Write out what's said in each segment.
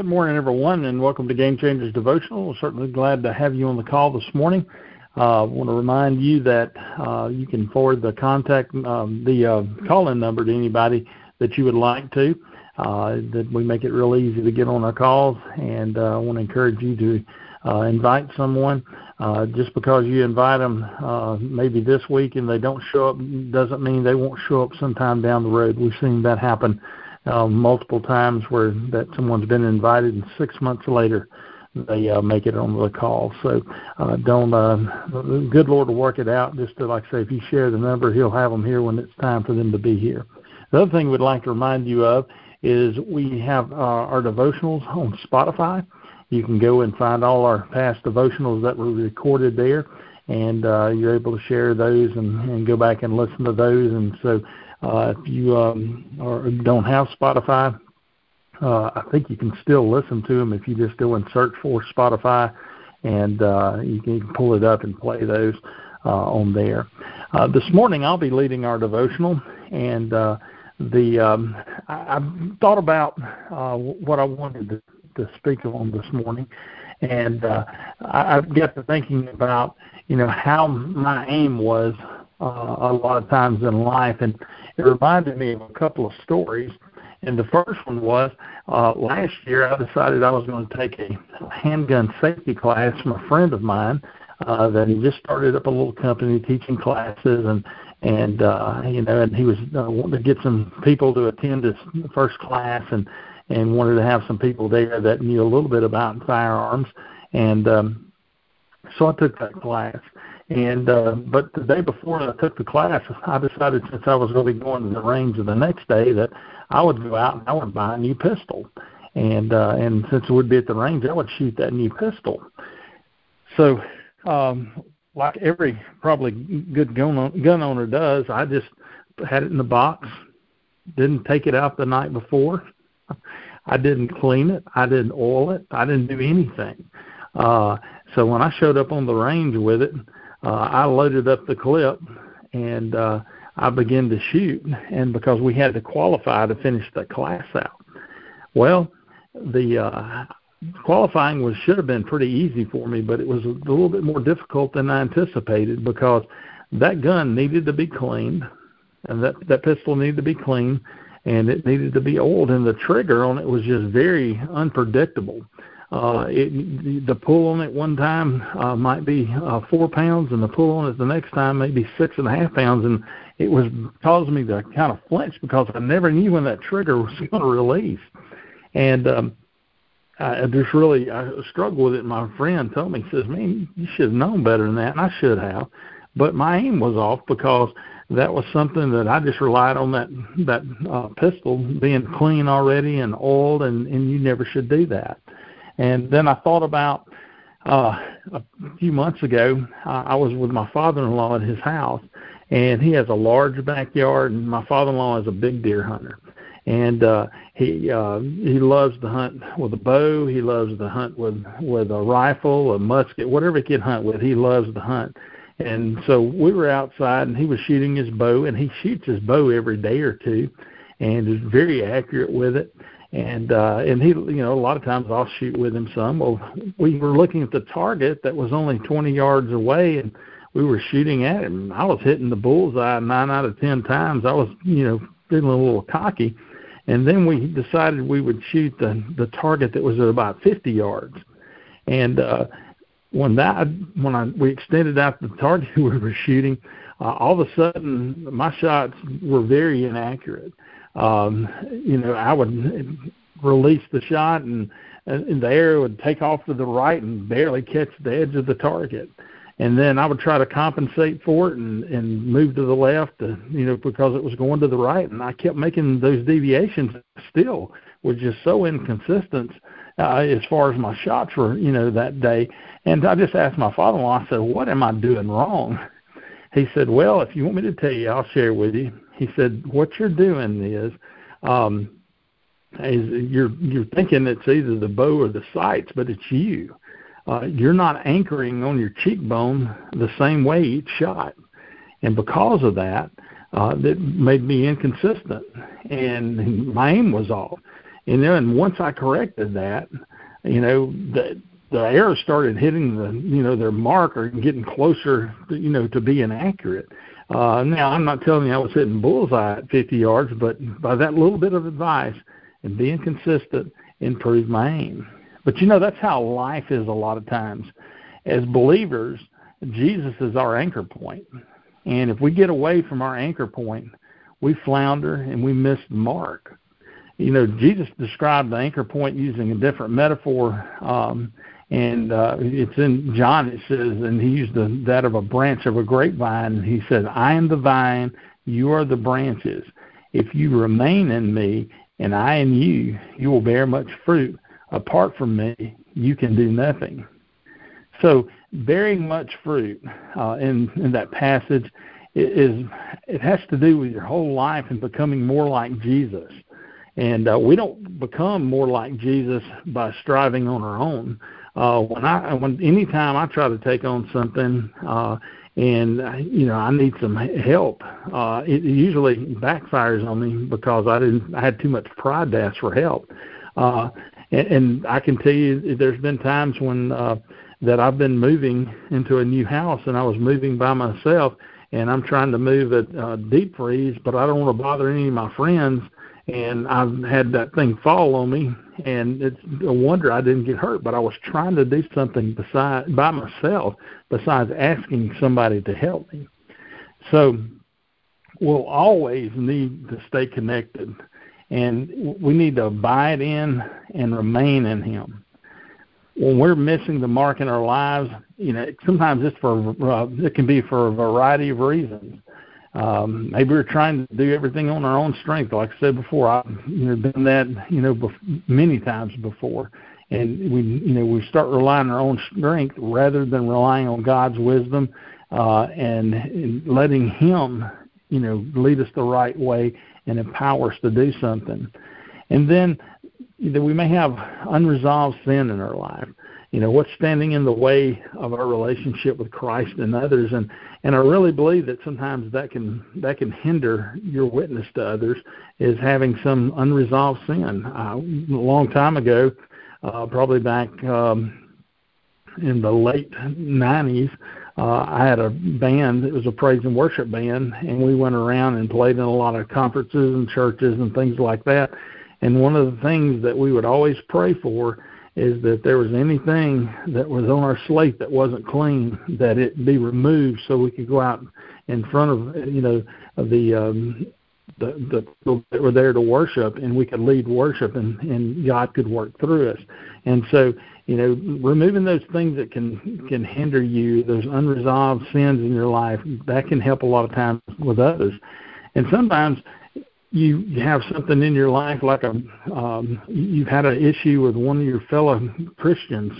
Good morning, everyone, and welcome to Game Changers Devotional. We're certainly glad to have you on the call this morning. I uh, want to remind you that uh, you can forward the contact, um, the uh, call-in number to anybody that you would like to. Uh, that we make it real easy to get on our calls, and uh, I want to encourage you to uh, invite someone. Uh, just because you invite them uh, maybe this week and they don't show up doesn't mean they won't show up sometime down the road. We've seen that happen uh, multiple times where that someone's been invited and six months later they uh, make it on the call. So uh, don't. Uh, good Lord will work it out. Just to like I say, if you share the number, He'll have them here when it's time for them to be here. The other thing we'd like to remind you of is we have uh, our devotionals on Spotify. You can go and find all our past devotionals that were recorded there, and uh, you're able to share those and, and go back and listen to those. And so uh, if you um, or don't have Spotify, uh, I think you can still listen to them if you just go and search for Spotify, and uh, you can pull it up and play those uh, on there. Uh, this morning I'll be leading our devotional, and uh, the um, I, I've thought about uh, what I wanted to, to speak on this morning, and uh, I, I got to thinking about you know how my aim was uh, a lot of times in life, and it reminded me of a couple of stories. And the first one was uh, last year I decided I was going to take a handgun safety class from a friend of mine uh, that he just started up a little company teaching classes and and uh, you know and he was uh, wanting to get some people to attend his first class and and wanted to have some people there that knew a little bit about firearms and um, so I took that class and uh, but the day before I took the class, I decided since I was going to be going to the range the next day that I would go out and I would buy a new pistol. And uh, and since it would be at the range, I would shoot that new pistol. So, um, like every probably good gun gun owner does, I just had it in the box, didn't take it out the night before. I didn't clean it. I didn't oil it. I didn't do anything. Uh, so when I showed up on the range with it, uh, I loaded up the clip and uh, I began to shoot. And because we had to qualify to finish the class out, well, the uh, qualifying was should have been pretty easy for me, but it was a little bit more difficult than I anticipated because that gun needed to be cleaned, and that that pistol needed to be cleaned, and it needed to be oiled, and the trigger on it was just very unpredictable. Uh, it, the pull on it one time uh, might be uh, four pounds, and the pull on it the next time may be six and a half pounds, and it was causing me to kind of flinch because I never knew when that trigger was going to release, and um, I just really I struggled with it. My friend told me, he says, "Man, you should have known better than that," and I should have, but my aim was off because that was something that I just relied on that that uh, pistol being clean already and oiled, and and you never should do that. And then I thought about uh, a few months ago, I was with my father-in-law at his house, and he has a large backyard, and my father-in-law is a big deer hunter. And uh, he uh, he loves to hunt with a bow. He loves to hunt with with a rifle, a musket, whatever he can hunt with. He loves to hunt. And so we were outside, and he was shooting his bow, and he shoots his bow every day or two, and is very accurate with it and uh and he you know a lot of times I'll shoot with him some. Well, we were looking at the target that was only 20 yards away, and we were shooting at him. And I was hitting the bullseye nine out of ten times. I was you know feeling a little cocky, and then we decided we would shoot the the target that was at about 50 yards, and uh when that when I we extended out the target we were shooting, uh, all of a sudden my shots were very inaccurate um, you know, I would release the shot and, and the arrow would take off to the right and barely catch the edge of the target. And then I would try to compensate for it and, and move to the left, to, you know, because it was going to the right. And I kept making those deviations still, was just so inconsistent uh, as far as my shots were, you know, that day. And I just asked my father-in-law, I said, what am I doing wrong? He said, well, if you want me to tell you, I'll share with you he said, "What you're doing is, um, is you're you're thinking it's either the bow or the sights, but it's you. Uh, you're not anchoring on your cheekbone the same way each shot, and because of that, uh, that made me inconsistent, and my aim was off. And then once I corrected that, you know, the the arrows started hitting the you know their marker and getting closer, you know, to being accurate. Uh, now I'm not telling you I was hitting bullseye at 50 yards, but by that little bit of advice and being consistent, improved my aim. But you know that's how life is a lot of times. As believers, Jesus is our anchor point, and if we get away from our anchor point, we flounder and we miss the mark. You know, Jesus described the anchor point using a different metaphor um, and uh, it's in John. It says, and he used the, that of a branch of a grapevine. And he said, "I am the vine; you are the branches. If you remain in me, and I in you, you will bear much fruit. Apart from me, you can do nothing." So, bearing much fruit uh, in in that passage is it has to do with your whole life and becoming more like Jesus. And uh, we don't become more like Jesus by striving on our own uh, when I when anytime I try to take on something uh, and you know I need some help, uh, it usually backfires on me because I didn't I had too much pride to ask for help. Uh, and, and I can tell you, there's been times when uh, that I've been moving into a new house and I was moving by myself, and I'm trying to move a uh, deep freeze, but I don't want to bother any of my friends and I've had that thing fall on me, and it's a wonder I didn't get hurt. But I was trying to do something beside by myself besides asking somebody to help me. So we'll always need to stay connected, and we need to abide in and remain in Him. When we're missing the mark in our lives, you know, sometimes it's for uh, it can be for a variety of reasons um, maybe we're trying to do everything on our own strength. Like I said before, I've you know done that you know bef- many times before, and we you know we start relying on our own strength rather than relying on God's wisdom uh, and, and letting Him you know lead us the right way and empower us to do something. And then you know, we may have unresolved sin in our life you know what's standing in the way of our relationship with Christ and others and and I really believe that sometimes that can that can hinder your witness to others is having some unresolved sin. Uh, a long time ago, uh, probably back um, in the late '90s, uh, I had a band. It was a praise and worship band, and we went around and played in a lot of conferences and churches and things like that. And one of the things that we would always pray for is that there was anything that was on our slate that wasn't clean, that it be removed so we could go out in front of you know of the um, the the people that were there to worship, and we could lead worship, and and God could work through us. And so you know, removing those things that can can hinder you, those unresolved sins in your life, that can help a lot of times with others. And sometimes you have something in your life like a um, you've had an issue with one of your fellow Christians.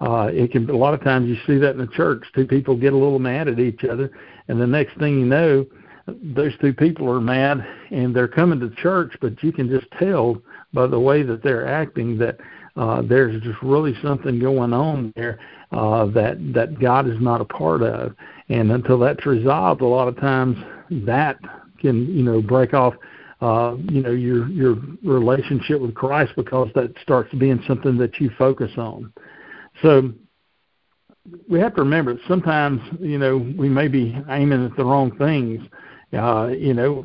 Uh, it can a lot of times you see that in the church. Two people get a little mad at each other, and the next thing you know, those two people are mad and they're coming to church, but you can just tell by the way that they're acting that uh, there's just really something going on there uh, that that God is not a part of. And until that's resolved, a lot of times that can you know break off uh, you know your your relationship with Christ because that starts being something that you focus on. So we have to remember that sometimes you know we may be aiming at the wrong things. Uh, you know,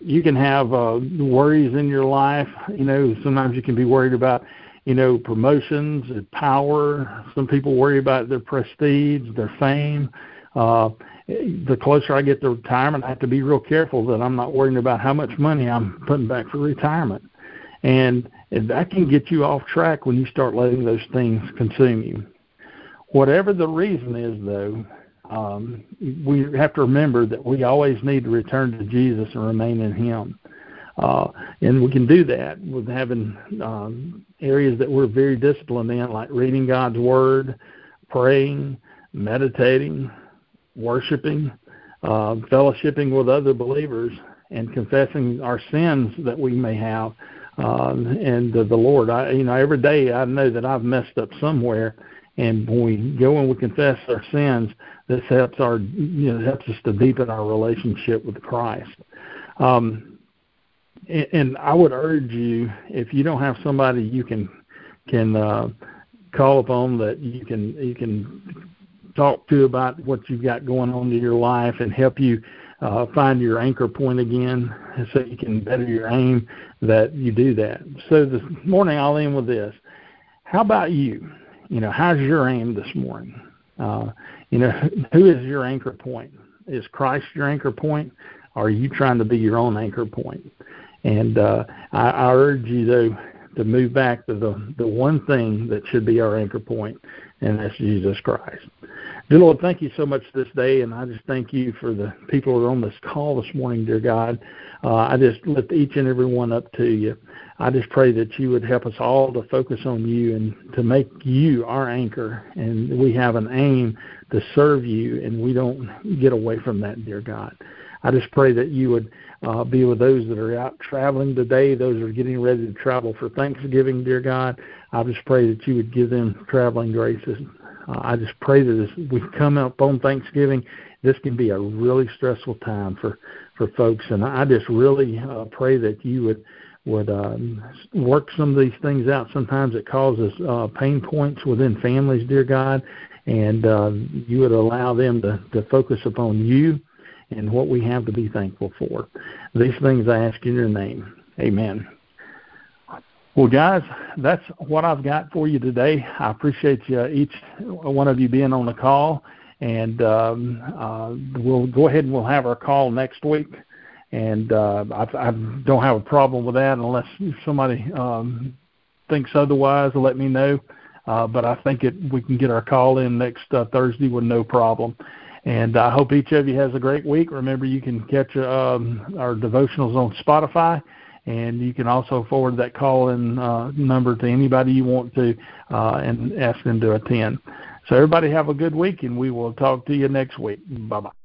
you can have uh, worries in your life. You know, sometimes you can be worried about you know promotions and power. Some people worry about their prestige, their fame. The closer I get to retirement, I have to be real careful that I'm not worrying about how much money I'm putting back for retirement. And that can get you off track when you start letting those things consume you. Whatever the reason is, though, um, we have to remember that we always need to return to Jesus and remain in Him. Uh, and we can do that with having um, areas that we're very disciplined in, like reading God's Word, praying, meditating, worshiping, uh, fellowshipping with other believers, and confessing our sins that we may have. Uh, and the, the Lord, I, you know, every day I know that I've messed up somewhere, and when we go and we confess our sins, this helps our, you know, helps us to deepen our relationship with Christ. Um, and, and I would urge you if you don't have somebody you can can uh, call upon that you can you can talk to about what you've got going on in your life and help you uh, find your anchor point again so you can better your aim that you do that. So this morning I'll end with this. How about you? You know, how's your aim this morning? Uh, you know, who is your anchor point? Is Christ your anchor point? Or are you trying to be your own anchor point? And uh, I, I urge you though to move back to the the one thing that should be our anchor point, and that's Jesus Christ. Dear Lord, thank you so much this day, and I just thank you for the people that are on this call this morning, dear God. Uh, I just lift each and every one up to you. I just pray that you would help us all to focus on you and to make you our anchor, and we have an aim to serve you, and we don't get away from that, dear God. I just pray that you would uh, be with those that are out traveling today, those that are getting ready to travel for Thanksgiving, dear God. I just pray that you would give them traveling graces. Uh, I just pray that as we come up on Thanksgiving, this can be a really stressful time for for folks, and I just really uh, pray that you would would um, work some of these things out. Sometimes it causes uh, pain points within families, dear God, and uh, you would allow them to, to focus upon you and what we have to be thankful for. These things I ask in your name. Amen. Well, guys, that's what I've got for you today. I appreciate you, each one of you being on the call, and um, uh, we'll go ahead and we'll have our call next week. And uh, I, I don't have a problem with that unless somebody um, thinks otherwise. Let me know. Uh, but I think it, we can get our call in next uh, Thursday with no problem. And I hope each of you has a great week. Remember, you can catch um, our devotionals on Spotify and you can also forward that call in uh, number to anybody you want to uh, and ask them to attend. So everybody have a good week, and we will talk to you next week. Bye bye.